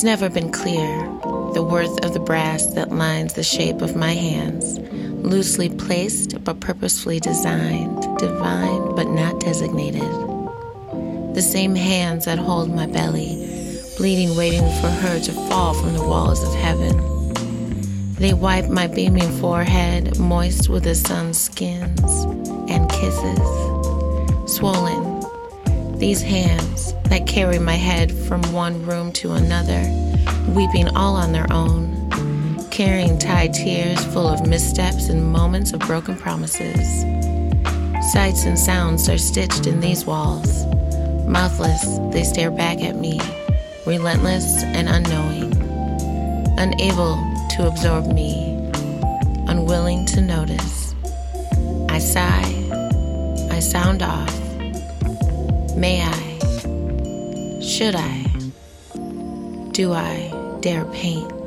It's never been clear the worth of the brass that lines the shape of my hands, loosely placed but purposefully designed, divine but not designated. The same hands that hold my belly, bleeding, waiting for her to fall from the walls of heaven. They wipe my beaming forehead, moist with the sun's skins and kisses. Swollen, these hands that carry my head from one room to another, weeping all on their own, carrying tied tears full of missteps and moments of broken promises. Sights and sounds are stitched in these walls. Mouthless, they stare back at me, relentless and unknowing, unable to absorb me, unwilling to notice. I sigh, I sound off. May I? Should I? Do I dare paint?